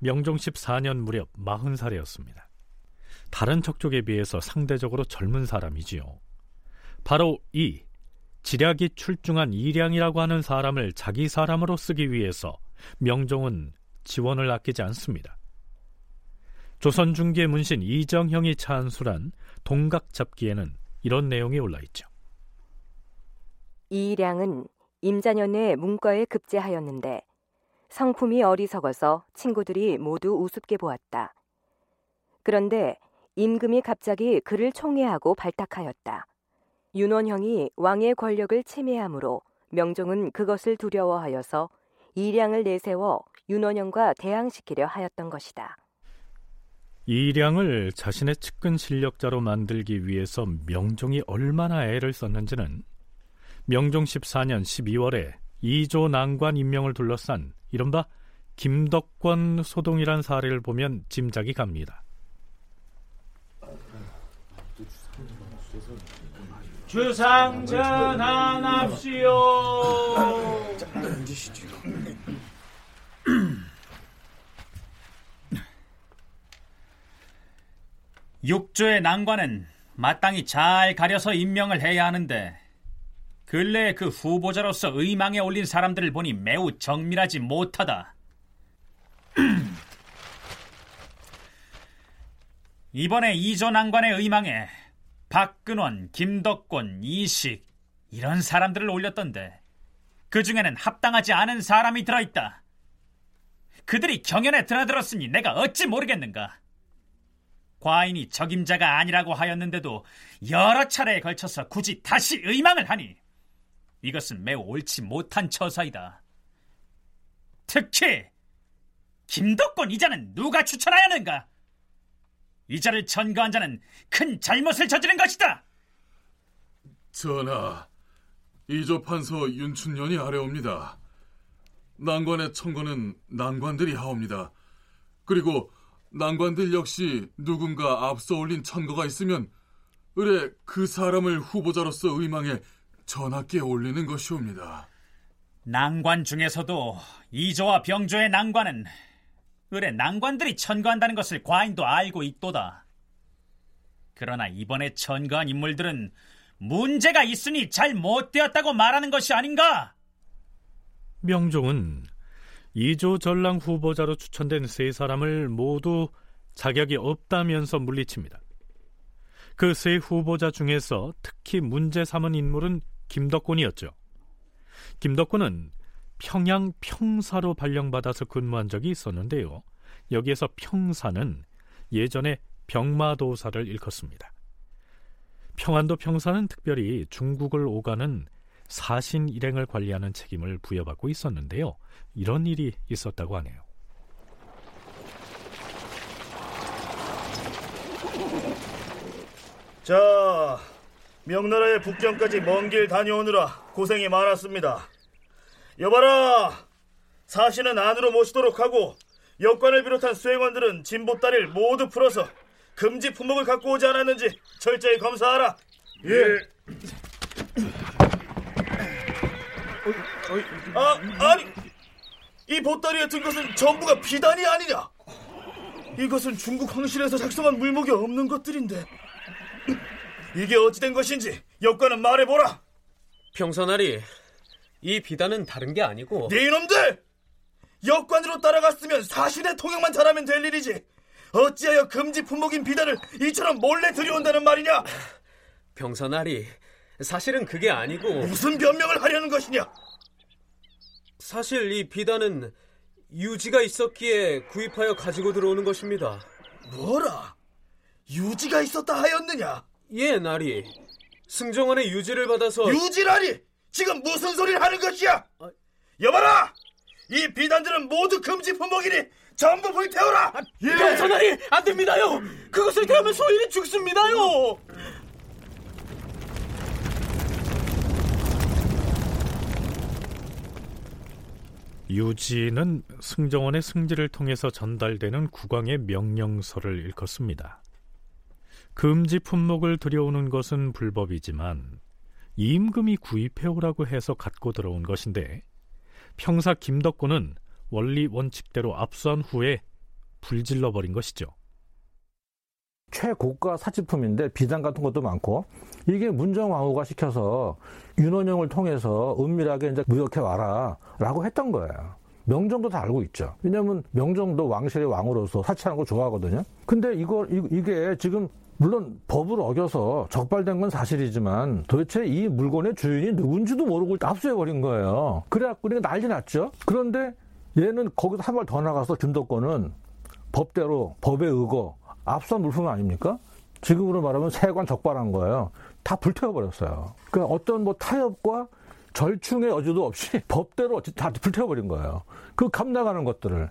명종 14년 무렵 40살이었습니다. 다른 척족에 비해서 상대적으로 젊은 사람이지요. 바로 이 지략이 출중한 이량이라고 하는 사람을 자기 사람으로 쓰기 위해서 명종은 지원을 아끼지 않습니다. 조선 중기의 문신 이정형이 찬술한 동각 잡기에는 이런 내용이 올라 있죠. 이량은 임자년에 문과에 급제하였는데 성품이 어리석어서 친구들이 모두 우습게 보았다. 그런데 임금이 갑자기 그를 총애하고 발탁하였다. 윤원형이 왕의 권력을 침해하므로 명종은 그것을 두려워하여서 이량을 내세워 윤원형과 대항시키려 하였던 것이다. 이량을 자신의 측근 실력자로 만들기 위해서 명종이 얼마나 애를 썼는지는 명종 14년 12월에 이조 난관 임명을 둘러싼 이른바 김덕권 소동이란 사례를 보면 짐작이 갑니다. 주상 전환합시오. 육조의 난관은 마땅히 잘 가려서 임명을 해야 하는데 근래에 그 후보자로서 의망에 올린 사람들을 보니 매우 정밀하지 못하다. 이번에 이조 난관의 의망에 박근원, 김덕권, 이식 이런 사람들을 올렸던데 그 중에는 합당하지 않은 사람이 들어있다. 그들이 경연에 드나들었으니 내가 어찌 모르겠는가? 과인이 적임자가 아니라고 하였는데도 여러 차례에 걸쳐서 굳이 다시 의망을 하니 이것은 매우 옳지 못한 처사이다. 특히 김덕권 이자는 누가 추천하였는가? 이자를 천거한 자는 큰 잘못을 저지른 것이다. 전하, 이조 판서 윤춘년이 아래옵니다. 난관의 천거는 난관들이 하옵니다. 그리고 난관들 역시 누군가 앞서 올린 천거가 있으면 의뢰 그 사람을 후보자로서 의망해 전하께 올리는 것이옵니다. 난관 중에서도 이조와 병조의 난관은 의뢰 난관들이 천거한다는 것을 과인도 알고 있도다. 그러나 이번에 천거한 인물들은 문제가 있으니 잘 못되었다고 말하는 것이 아닌가? 명종은 이조 전랑 후보자로 추천된 세 사람을 모두 자격이 없다면서 물리칩니다. 그 세 후보자 중에서 특히 문제 삼은 인물은 김덕곤이었죠. 김덕곤은 평양 평사로 발령받아서 근무한 적이 있었는데요. 여기에서 평사는 예전에 병마도사를 일컫습니다. 평안도 평사는 특별히 중국을 오가는 사신 일행을 관리하는 책임을 부여받고 있었는데요. 이런 일이 있었다고 하네요. 자, 명나라의 북경까지 먼 길 다녀오느라 고생이 많았습니다. 여봐라, 사신은 안으로 모시도록 하고 역관을 비롯한 수행원들은 진보다리를 모두 풀어서 금지 품목을 갖고 오지 않았는지 철저히 검사하라. 예. 아, 아니, 이 보따리에 든 것은 전부가 비단이 아니냐? 이것은 중국 황실에서 작성한 물목이 없는 것들인데 이게 어찌된 것인지 역관은 말해보라. 평선아리, 이 비단은 다른 게 아니고 네 이놈들! 역관으로 따라갔으면 사신의 통역만 잘하면 될 일이지 어찌하여 금지 품목인 비단을 이처럼 몰래 들여온다는 말이냐? 병선아리, 사실은 그게 아니고 무슨 변명을 하려는 것이냐? 사실 이 비단은 유지가 있었기에 구입하여 가지고 들어오는 것입니다. 뭐라? 유지가 있었다 하였느냐? 예, 나리. 승정원의 유지를 받아서 유지라니! 지금 무슨 소리를 하는 것이야? 여봐라! 이 비단들은 모두 금지 품목이니 전부 불태워라! 예. 병선아리 안 됩니다요. 그것을 태우면 소인이 죽습니다요. 유지는 승정원의 승지를 통해서 전달되는 국왕의 명령서를 일컫습니다. 금지 품목을 들여오는 것은 불법이지만 임금이 구입해오라고 해서 갖고 들어온 것인데 평사 김덕곤은 원리 원칙대로 압수한 후에 불질러 버린 것이죠. 최고가 사치품인데 비단 같은 것도 많고 이게 문정왕후가 시켜서 윤원영을 통해서 은밀하게 이제 무역해 와라라고 했던 거예요. 명정도 다 알고 있죠. 왜냐하면 명정도 왕실의 왕으로서 사치하는 거 좋아하거든요. 근데 이걸 이, 게 지금 물론 법을 어겨서 적발된 건 사실이지만 도대체 이 물건의 주인이 누군지도 모르고 압수해버린 거예요. 그래갖고 그냥 난리 났죠. 그런데 얘는 거기서 한 발 더 나가서 김덕권은 법대로 법에 의거 압수한 물품 아닙니까? 지금으로 말하면 세관 적발한 거예요. 다 불태워버렸어요. 그러니까 어떤 뭐 타협과 절충의 여지도 없이 법대로 다 불태워버린 거예요. 그 감나가는 것들을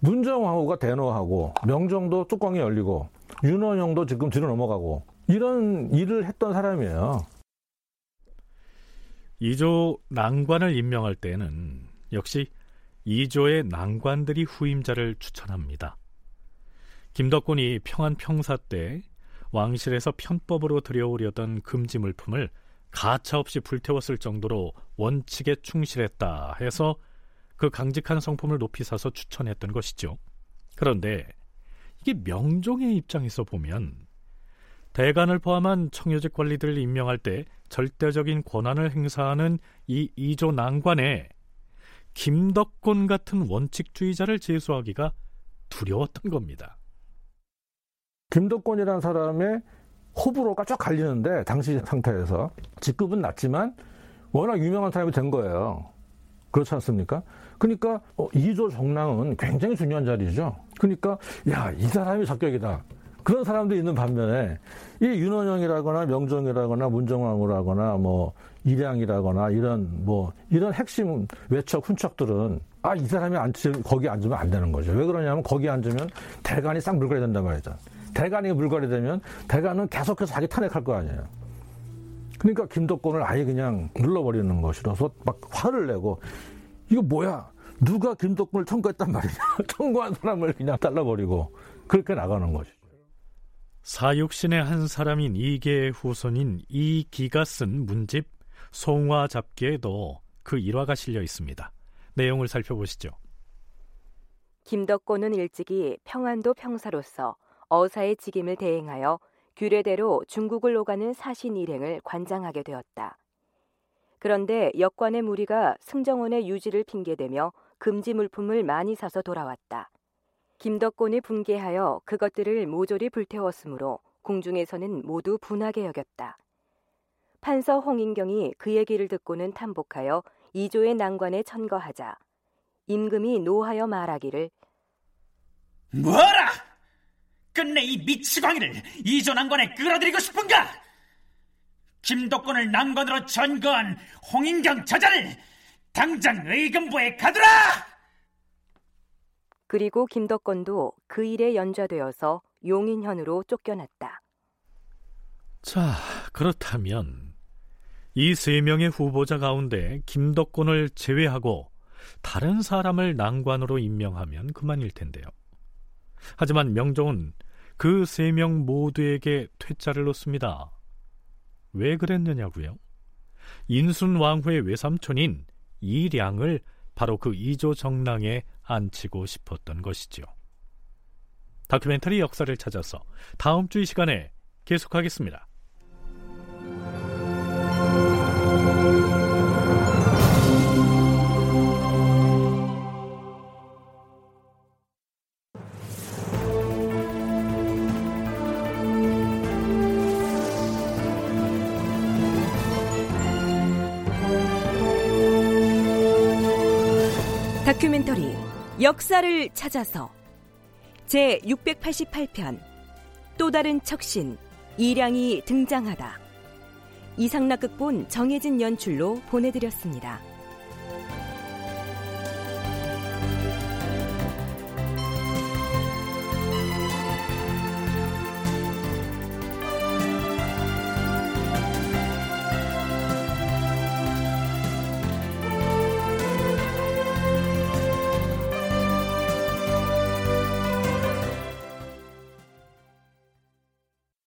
문정왕후가 대노하고 명정도 뚜껑이 열리고 윤원영도 지금 뒤로 넘어가고 이런 일을 했던 사람이에요. 이조 낭관을 임명할 때는 역시 이조의 낭관들이 후임자를 추천합니다. 김덕군이 평안 평사 때 왕실에서 편법으로 들여오려던 금지 물품을 가차없이 불태웠을 정도로 원칙에 충실했다 해서 그 강직한 성품을 높이 사서 추천했던 것이죠. 그런데 이게 명종의 입장에서 보면 대간을 포함한 청요직 관리들을 임명할 때 절대적인 권한을 행사하는 이 이조 난관에 김덕곤 같은 원칙주의자를 제수하기가 두려웠던 겁니다. 김덕곤이라는 사람의 호불호가 쫙 갈리는데 당시 상태에서 직급은 낮지만 워낙 유명한 사람이 된 거예요. 그렇지 않습니까? 그러니까 어, 이조 정랑은 굉장히 중요한 자리죠. 그러니까 야 이 사람이 적격이다. 그런 사람도 있는 반면에 이 윤원영이라거나 명정이라거나 문정왕후라거나 뭐 일양이라거나 이런 뭐 이런 핵심 외척 훈척들은 아 이 사람이 앉지 거기 앉으면 안 되는 거죠. 왜 그러냐면 거기 앉으면 대간이 싹 물갈이 된단 말이죠. 대간이 물갈이 되면 대간은 계속해서 자기 탄핵할 거 아니에요. 그러니까 김덕권을 아예 그냥 눌러버리는 것이라서 막 화를 내고 이거 뭐야? 누가 김덕권을 청구했단 말이냐? 청구한 사람을 그냥 잘라버리고 그렇게 나가는 것이죠. 사육신의 한 사람인 이계의 후손인 이기가 쓴 문집 송화 잡기에도 그 일화가 실려 있습니다. 내용을 살펴보시죠. 김덕곤은 일찍이 평안도 평사로서 어사의 직임을 대행하여 규례대로 중국을 오가는 사신 일행을 관장하게 되었다. 그런데 역관의 무리가 승정원의 유지를 핑계대며 금지 물품을 많이 사서 돌아왔다. 김덕곤이 분개하여 그것들을 모조리 불태웠으므로 궁중에서는 모두 분하게 여겼다. 판서 홍인경이 그 얘기를 듣고는 탐복하여 이조의 난관에 천거하자 임금이 노하여 말하기를 뭐라! 끝내 이 미치광이를 이조 난관에 끌어들이고 싶은가? 김덕권을 난관으로 전거한 홍인경 저자를 당장 의금부에 가두라! 그리고 김덕건도 그 일에 연좌되어서 용인현으로 쫓겨났다. 자, 그렇다면 이 세 명의 후보자 가운데 김덕곤을 제외하고 다른 사람을 난관으로 임명하면 그만일 텐데요. 하지만 명종은 그 세 명 모두에게 퇴짜를 놓습니다. 왜 그랬느냐고요? 인순 왕후의 외삼촌인 이량을 바로 그 이조 정랑에 앉히고 싶었던 것이죠. 다큐멘터리 역사를 찾아서 다음 주 이 시간에 계속하겠습니다. 역사를 찾아서 제 688편 또 다른 척신 이량이 등장하다 이상락 극본 정해진 연출로 보내드렸습니다.